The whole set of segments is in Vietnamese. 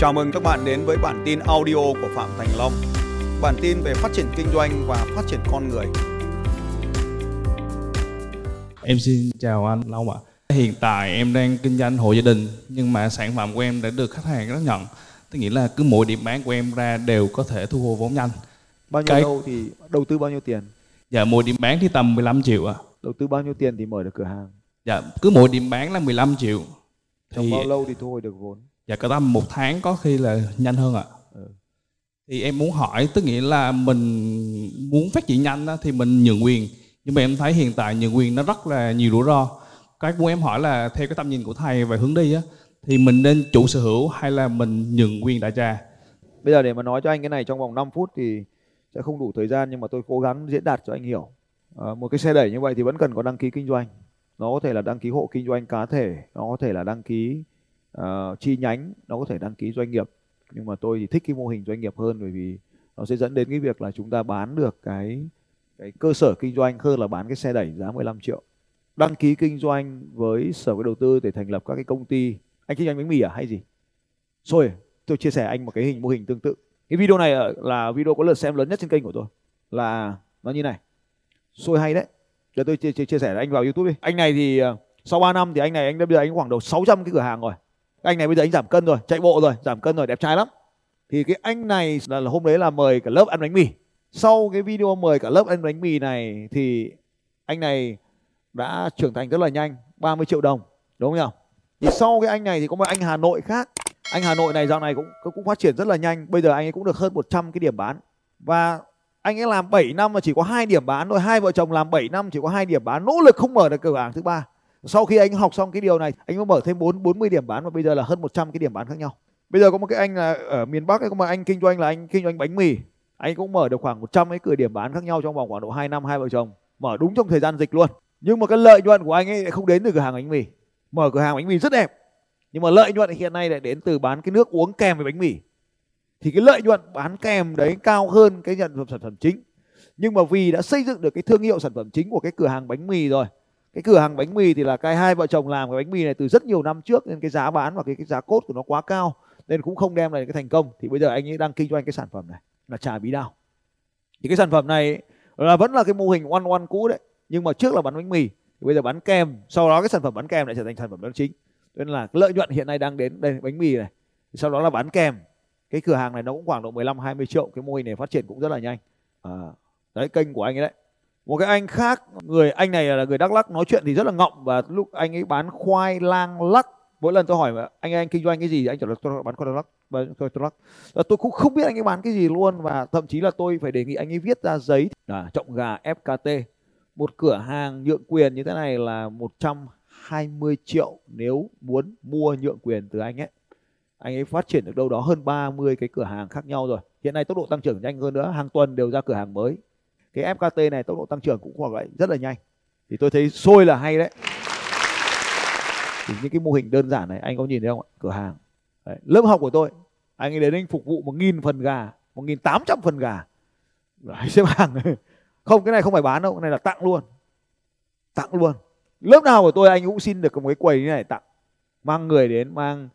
Chào mừng các bạn đến với bản tin audio của Phạm Thành Long. Bản tin về phát triển kinh doanh và phát triển con người. Em xin chào anh Long ạ. Hiện tại em đang kinh doanh hộ gia đình nhưng mà sản phẩm của em đã được khách hàng rất nhận. Tức nghĩa là cứ mỗi điểm bán của em ra đều có thể thu hồi vốn nhanh. Bao nhiêu Cái- lâu thì đầu tư bao nhiêu tiền? Dạ mỗi điểm bán thì tầm 15 triệu ạ. Đầu tư bao nhiêu tiền thì mở được cửa hàng? Dạ cứ mỗi điểm bán là 15 triệu. Trong Thì bao lâu thì thu hồi được vốn? Dạ có tầm một tháng có khi là nhanh hơn ạ. Ừ. Thì em muốn hỏi tức nghĩa là mình muốn phát triển nhanh á, thì mình nhượng quyền. Nhưng mà em thấy hiện tại nhượng quyền nó rất là nhiều rủi ro. Cái muốn em hỏi là theo cái tầm nhìn của thầy về hướng đi á thì mình nên chủ sở hữu hay là mình nhượng quyền đại trà? Bây giờ để mà nói cho anh cái này trong vòng 5 phút thì sẽ không đủ thời gian nhưng mà tôi cố gắng diễn đạt cho anh hiểu. Ờ, một cái xe đẩy như vậy thì vẫn cần có đăng ký kinh doanh. Nó có thể là đăng ký hộ kinh doanh cá thể, nó có thể là đăng ký uh, chi nhánh, nó có thể đăng ký doanh nghiệp. Nhưng mà tôi thì thích cái mô hình doanh nghiệp hơn bởi vì nó sẽ dẫn đến cái việc là chúng ta bán được cái cái cơ sở kinh doanh hơn là bán cái xe đẩy giá 15 triệu. Đăng ký kinh doanh với sở cái đầu tư để thành lập các cái công ty. Anh kinh doanh bánh mì à hay gì? Rồi, tôi chia sẻ anh một cái hình mô hình tương tự. Cái video này là- video có lượt xem lớn nhất trên kênh của tôi. Là nó như này. Xôi hay đấy. Giờ tôi chia, chia, chia sẻ anh vào YouTube đi. Anh này thì ờ, sau 3 năm thì anh này anh đã bây giờ anh khoảng đầu 600 cái cửa hàng rồi. Anh này bây giờ anh giảm cân rồi, chạy bộ rồi, giảm cân rồi, đẹp trai lắm. Thì cái anh này là, là hôm đấy là mời cả lớp ăn bánh mì. Sau cái video mời cả lớp ăn bánh mì này thì anh này đã trưởng thành rất là nhanh, 30 triệu đồng, đúng không nhỉ? Thì sau cái anh này thì có một anh Hà Nội khác anh Hà Nội này dạo này cũng cũng phát triển rất là nhanh bây giờ anh ấy cũng được hơn 100 cái điểm bán và anh ấy làm 7 năm mà chỉ có hai điểm bán thôi hai vợ chồng làm 7 năm chỉ có hai điểm bán nỗ lực không mở được cửa hàng thứ ba sau khi anh học xong cái điều này, anh mới mở thêm 4 40 điểm bán và bây giờ là hơn 100 cái điểm bán khác nhau. Bây giờ có một cái anh là ở miền Bắc ấy, có một anh kinh doanh là anh kinh doanh bánh mì. Anh cũng mở được khoảng 100 cái cửa điểm bán khác nhau trong vòng khoảng độ 2 năm, hai vợ chồng. Mở đúng trong thời gian dịch luôn. Nhưng mà cái lợi nhuận của anh ấy lại không đến từ cửa hàng bánh mì. Mở cửa hàng bánh mì rất đẹp. Nhưng mà lợi nhuận hiện nay lại đến từ bán cái nước uống kèm với bánh mì. Thì cái lợi nhuận bán kèm đấy cao hơn cái nhận sản phẩm chính. Nhưng mà vì đã xây dựng được cái thương hiệu sản phẩm chính của cái cửa hàng bánh mì rồi cái cửa hàng bánh mì thì là cái hai vợ chồng làm cái bánh mì này từ rất nhiều năm trước nên cái giá bán và cái, cái giá cốt của nó quá cao nên cũng không đem lại cái thành công. Thì bây giờ anh ấy đang kinh doanh cái sản phẩm này là trà bí đao. Thì cái sản phẩm này là vẫn là cái mô hình one one cũ đấy nhưng mà trước là bán bánh mì thì bây giờ bán kem sau đó cái sản phẩm bán kem lại trở thành sản phẩm bán chính. Nên là lợi nhuận hiện nay đang đến đây bánh mì này. Sau đó là bán kem. Cái cửa hàng này nó cũng khoảng độ 15 20 triệu cái mô hình này phát triển cũng rất là nhanh. À, đấy kênh của anh ấy đấy một cái anh khác người anh này là người Đắk lắc nói chuyện thì rất là ngọng và lúc anh ấy bán khoai lang lắc mỗi lần tôi hỏi mà anh ấy anh kinh doanh cái gì? Thì anh trả lời tôi bán khoai lang lắc và tôi, tôi, lắc. Và tôi cũng không biết anh ấy bán cái gì luôn và thậm chí là tôi phải đề nghị anh ấy viết ra giấy. Là trọng gà FKT một cửa hàng nhượng quyền như thế này là 120 triệu nếu muốn mua nhượng quyền từ anh ấy. Anh ấy phát triển được đâu đó hơn 30 cái cửa hàng khác nhau rồi. Hiện nay tốc độ tăng trưởng nhanh hơn nữa hàng tuần đều ra cửa hàng mới cái FKT này tốc độ tăng trưởng cũng khoảng vậy rất là nhanh. Thì tôi thấy sôi là hay đấy. Thì những cái mô hình đơn giản này anh có nhìn thấy không ạ? Cửa hàng. Đấy. lớp học của tôi anh ấy đến anh phục vụ một nghìn phần gà một nghìn tám trăm phần gà. Đấy, xếp hàng. Không cái này không phải bán đâu cái này là tặng luôn. Tặng luôn. Lớp nào của tôi anh cũng xin được một cái quầy như này tặng. Mang người đến mang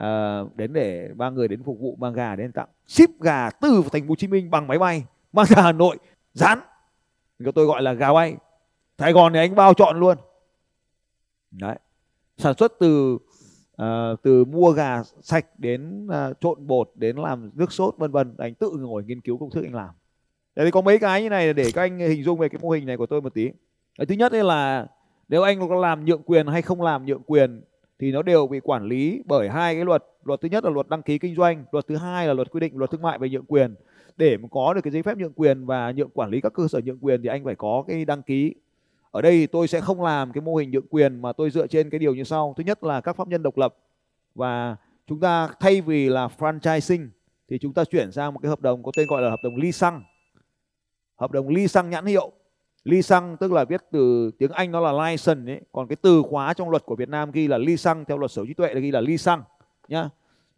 uh, đến để mang người đến phục vụ mang gà đến tặng. Ship gà từ thành phố Hồ Chí Minh bằng máy bay mang ra Hà Nội dán Cái tôi gọi là gà bay. Sài Gòn thì anh bao chọn luôn. Đấy. Sản xuất từ uh, từ mua gà sạch đến uh, trộn bột đến làm nước sốt vân vân. Anh tự ngồi nghiên cứu công thức anh làm. Thế thì có mấy cái như này để các anh hình dung về cái mô hình này của tôi một tí. Đấy, thứ nhất là nếu anh có làm nhượng quyền hay không làm nhượng quyền thì nó đều bị quản lý bởi hai cái luật. Luật thứ nhất là luật đăng ký kinh doanh luật thứ hai là luật quy định luật thương mại về nhượng quyền để mà có được cái giấy phép nhượng quyền và nhượng quản lý các cơ sở nhượng quyền thì anh phải có cái đăng ký. Ở đây tôi sẽ không làm cái mô hình nhượng quyền mà tôi dựa trên cái điều như sau. Thứ nhất là các pháp nhân độc lập. Và chúng ta thay vì là franchising thì chúng ta chuyển sang một cái hợp đồng có tên gọi là hợp đồng ly xăng. Hợp đồng ly xăng nhãn hiệu. Ly xăng tức là viết từ tiếng Anh nó là license ấy. Còn cái từ khóa trong luật của Việt Nam ghi là ly xăng, theo luật sở hữu trí tuệ là ghi là ly xăng, nhá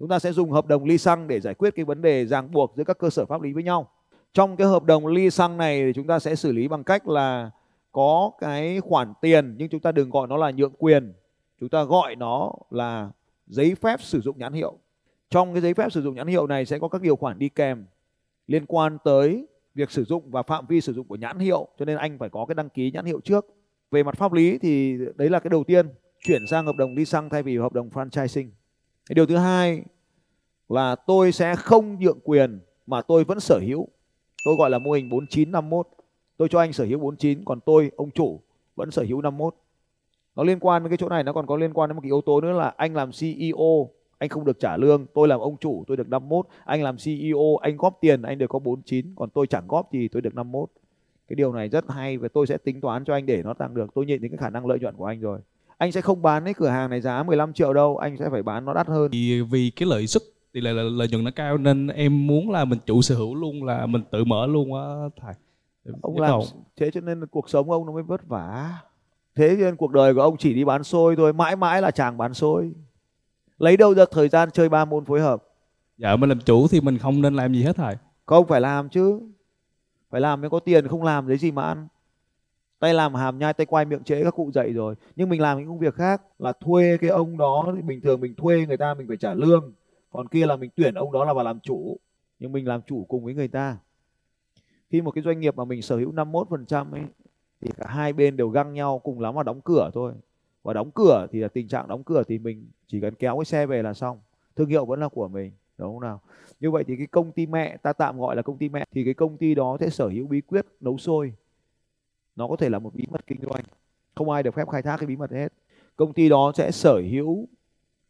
chúng ta sẽ dùng hợp đồng ly xăng để giải quyết cái vấn đề ràng buộc giữa các cơ sở pháp lý với nhau. Trong cái hợp đồng ly xăng này thì chúng ta sẽ xử lý bằng cách là có cái khoản tiền, nhưng chúng ta đừng gọi nó là nhượng quyền. Chúng ta gọi nó là giấy phép sử dụng nhãn hiệu. Trong cái giấy phép sử dụng nhãn hiệu này sẽ có các điều khoản đi kèm liên quan tới việc sử dụng và phạm vi sử dụng của nhãn hiệu, cho nên anh phải có cái đăng ký nhãn hiệu trước. Về mặt pháp lý thì đấy là cái đầu tiên, chuyển sang hợp đồng đi xăng thay vì hợp đồng franchising cái điều thứ hai là tôi sẽ không nhượng quyền mà tôi vẫn sở hữu. Tôi gọi là mô hình 4951 tôi cho anh sở hữu 49 còn tôi, ông chủ, vẫn sở hữu 51 nó liên quan đến cái chỗ này, nó còn có liên quan đến một cái yếu tố nữa là anh làm CEO anh không được trả lương. Tôi làm ông chủ, tôi được 51 anh làm CEO anh góp tiền, anh được có 49 còn tôi chẳng góp gì, tôi được 51 cái điều này rất hay và tôi sẽ tính toán cho anh để nó tăng được. Tôi nhìn thấy cái khả năng lợi nhuận của anh rồi anh sẽ không bán cái cửa hàng này giá 15 triệu đâu anh sẽ phải bán nó đắt hơn. Thì vì cái lợi suất thì là lợi nhuận nó cao nên em muốn là mình chủ sở hữu luôn là mình tự mở luôn á thầy ông làm cầu. thế cho nên cuộc sống ông nó mới vất vả. Thế nên cuộc đời của ông chỉ đi bán xôi thôi mãi mãi là chàng bán xôi. Lấy đâu ra thời gian chơi ba môn phối hợp? Dạ mình làm chủ thì mình không nên làm gì hết thầy không phải làm chứ. Phải làm mới có tiền không làm lấy gì mà ăn tay làm hàm nhai, tay quay miệng trễ các cụ dạy rồi. Nhưng mình làm những công việc khác là thuê cái ông đó thì bình thường mình thuê người ta mình phải trả lương. Còn kia là mình tuyển ông đó là vào làm chủ. Nhưng mình làm chủ cùng với người ta. Khi một cái doanh nghiệp mà mình sở hữu 51% ấy, thì cả hai bên đều găng nhau cùng lắm là đóng cửa thôi. Và đóng cửa thì là tình trạng đóng cửa thì mình chỉ cần kéo cái xe về là xong. Thương hiệu vẫn là của mình, đúng không nào? Như vậy thì cái công ty mẹ, ta tạm gọi là công ty mẹ, thì cái công ty đó sẽ sở hữu bí quyết nấu sôi nó có thể là một bí mật kinh doanh. Không ai được phép khai thác cái bí mật hết. Công ty đó sẽ sở hữu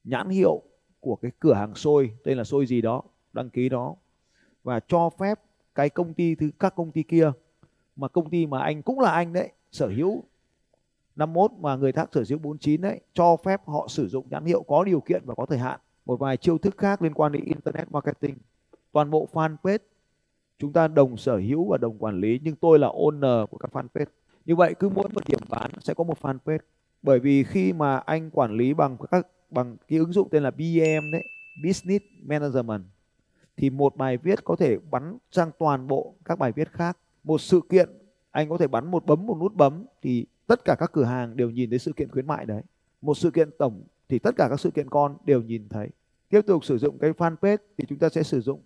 nhãn hiệu của cái cửa hàng xôi, tên là xôi gì đó, đăng ký đó, và cho phép cái công ty thứ, các công ty kia, mà công ty mà anh cũng là anh đấy, sở hữu 51 mà người khác sở hữu 49 đấy, cho phép họ sử dụng nhãn hiệu có điều kiện và có thời hạn. Một vài chiêu thức khác liên quan đến internet marketing. Toàn bộ fanpage chúng ta đồng sở hữu và đồng quản lý, nhưng tôi là owner của các fanpage. Như vậy, cứ mỗi một điểm bán sẽ có một fanpage. Bởi vì khi mà anh quản lý bằng các, bằng cái ứng dụng tên là BM đấy, Business Management, thì một bài viết có thể bắn sang toàn bộ các bài viết khác. Một sự kiện, anh có thể bắn một bấm, một nút bấm, thì tất cả các cửa hàng đều nhìn thấy sự kiện khuyến mại đấy. Một sự kiện tổng, thì tất cả các sự kiện con đều nhìn thấy. Tiếp tục sử dụng cái fanpage, thì chúng ta sẽ sử dụng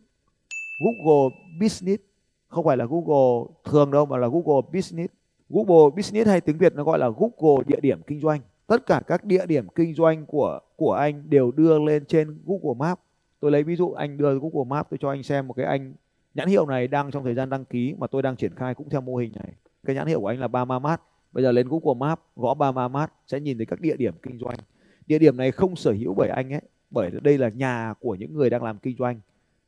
Google Business, không phải là Google thường đâu mà là Google Business. Google Business hay tiếng Việt nó gọi là Google địa điểm kinh doanh. Tất cả các địa điểm kinh doanh của của anh đều đưa lên trên Google Maps. Tôi lấy ví dụ, anh đưa Google Maps, tôi cho anh xem một cái anh, nhãn hiệu này đang trong thời gian đăng ký mà tôi đang triển khai cũng theo mô hình này. Cái nhãn hiệu của anh là Bamamat bây giờ lên Google Maps, gõ Bamamat sẽ nhìn thấy các địa điểm kinh doanh. Địa điểm này không sở hữu bởi anh ấy, bởi đây là nhà của những người đang làm kinh doanh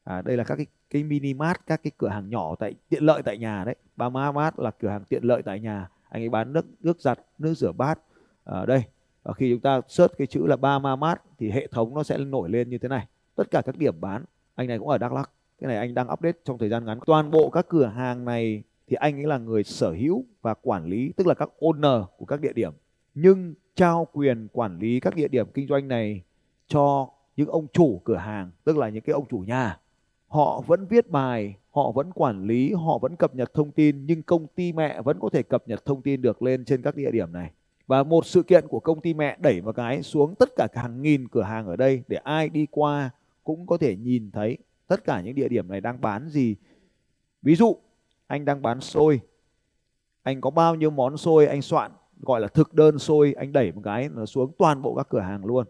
à, đây là các cái, cái mini mart các cái cửa hàng nhỏ tại tiện lợi tại nhà đấy. Ba má mát là cửa hàng tiện lợi tại nhà. Anh ấy bán nước nước giặt nước rửa bát. Ở đây. Và khi chúng ta search cái chữ là ba ma mát thì hệ thống nó sẽ nổi lên như thế này. Tất cả các điểm bán anh này cũng ở Đắk lắc cái này anh đang update trong thời gian ngắn. Toàn bộ các cửa hàng này thì anh ấy là người sở hữu và quản lý tức là các owner của các địa điểm. Nhưng trao quyền quản lý các địa điểm kinh doanh này cho những ông chủ cửa hàng tức là những cái ông chủ nhà họ vẫn viết bài, họ vẫn quản lý, họ vẫn cập nhật thông tin, nhưng công ty mẹ vẫn có thể cập nhật thông tin được lên trên các địa điểm này. Và một sự kiện của công ty mẹ đẩy một cái xuống tất cả hàng nghìn cửa hàng ở đây để ai đi qua cũng có thể nhìn thấy tất cả những địa điểm này đang bán gì. Ví dụ, anh đang bán xôi. Anh có bao nhiêu món xôi anh soạn, gọi là thực đơn xôi, anh đẩy một cái nó xuống toàn bộ các cửa hàng luôn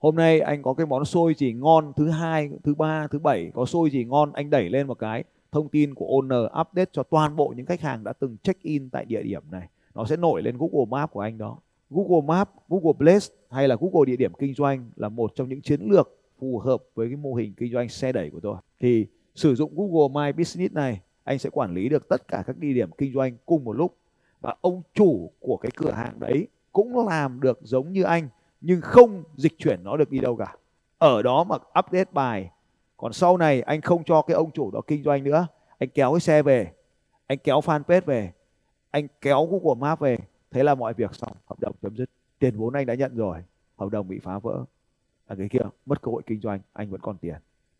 hôm nay anh có cái món xôi gì ngon thứ hai thứ ba thứ bảy. Có xôi gì ngon anh đẩy lên một cái. Thông tin của owner update cho toàn bộ những khách hàng đã từng check in tại địa điểm này. Nó sẽ nổi lên Google Map của anh đó. Google Map, Google Place hay là Google địa điểm kinh doanh là một trong những chiến lược phù hợp với cái mô hình kinh doanh xe đẩy của tôi. Thì sử dụng Google My Business này anh sẽ quản lý được tất cả các địa điểm kinh doanh cùng một lúc. Và ông chủ của cái cửa hàng đấy cũng làm được giống như anh nhưng không dịch chuyển nó được đi đâu cả. Ở đó mà update bài, còn sau này anh không cho cái ông chủ đó kinh doanh nữa. Anh kéo cái xe về, anh kéo fanpage về, anh kéo Google map về. Thế là mọi việc xong, hợp đồng chấm dứt. Tiền vốn anh đã nhận rồi, hợp đồng bị phá vỡ. Là cái kia, mất cơ hội kinh doanh, anh vẫn còn tiền.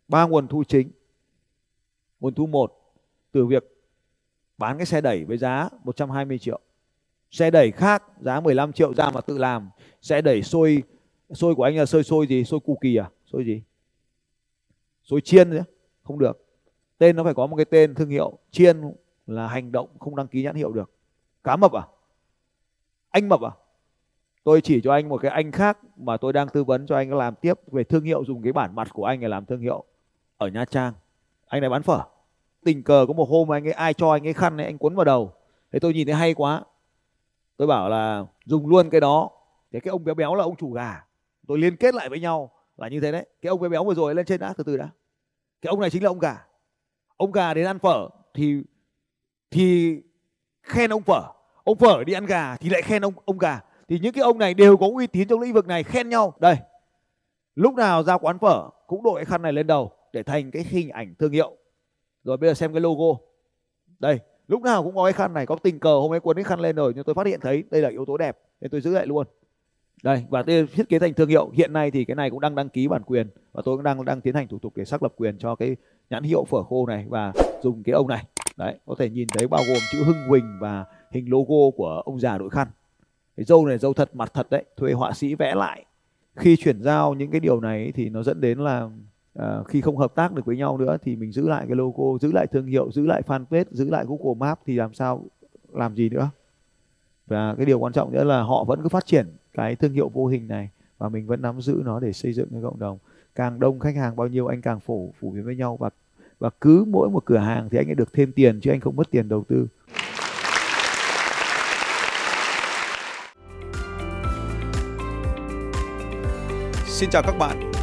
Ba nguồn thu chính. Nguồn thu một, từ việc bán cái xe đẩy với giá 120 triệu xe đẩy khác, giá 15 triệu ra mà tự làm. Xe đẩy xôi xôi của anh là xôi xôi gì? Xôi cù kỳ à? Xôi gì? Xôi chiên nữa không được. Tên nó phải có một cái tên thương hiệu. Chiên là hành động không đăng ký nhãn hiệu được. Cá mập à? Anh mập à? Tôi chỉ cho anh một cái anh khác mà tôi đang tư vấn cho anh làm tiếp về thương hiệu, dùng cái bản mặt của anh để làm thương hiệu ở Nha Trang. Anh này bán phở. Tình cờ có một hôm anh ấy, ai cho anh ấy khăn này, anh quấn vào đầu. Thế tôi nhìn thấy hay quá tôi bảo là dùng luôn cái đó. Thế cái ông béo béo là ông chủ gà. Tôi liên kết lại với nhau là như thế đấy. Cái ông béo béo vừa rồi lên trên đã, từ từ đã. Cái ông này chính là ông gà. Ông gà đến ăn phở thì thì khen ông phở. Ông phở đi ăn gà thì lại khen ông ông gà. Thì những cái ông này đều có uy tín trong lĩnh vực này, khen nhau. Đây. Lúc nào ra quán phở cũng đội cái khăn này lên đầu để thành cái hình ảnh thương hiệu. Rồi bây giờ xem cái logo. Đây lúc nào cũng có cái khăn này, có tình cờ, hôm ấy cuốn cái khăn lên rồi, nhưng tôi phát hiện thấy đây là yếu tố đẹp, nên tôi giữ lại luôn. Đây, và tôi thiết kế thành thương hiệu. Hiện nay thì cái này cũng đang đăng ký bản quyền, và tôi cũng đang đang tiến hành thủ tục để xác lập quyền cho cái nhãn hiệu phở khô này và dùng cái ông này. Đấy, có thể nhìn thấy bao gồm chữ hưng quỳnh và hình logo của ông già đội khăn. Cái dâu này dâu thật, mặt thật đấy, thuê họa sĩ vẽ lại. Khi chuyển giao những cái điều này thì nó dẫn đến là à, khi không hợp tác được với nhau nữa thì mình giữ lại cái logo giữ lại thương hiệu giữ lại fanpage giữ lại google map thì làm sao làm gì nữa? Và cái điều quan trọng nữa là họ vẫn cứ phát triển cái thương hiệu vô hình này và mình vẫn nắm giữ nó để xây dựng cái cộng đồng. Càng đông khách hàng bao nhiêu anh càng phổ phổ biến với nhau và và cứ mỗi một cửa hàng thì anh ấy được thêm tiền chứ anh không mất tiền đầu tư. Xin chào các bạn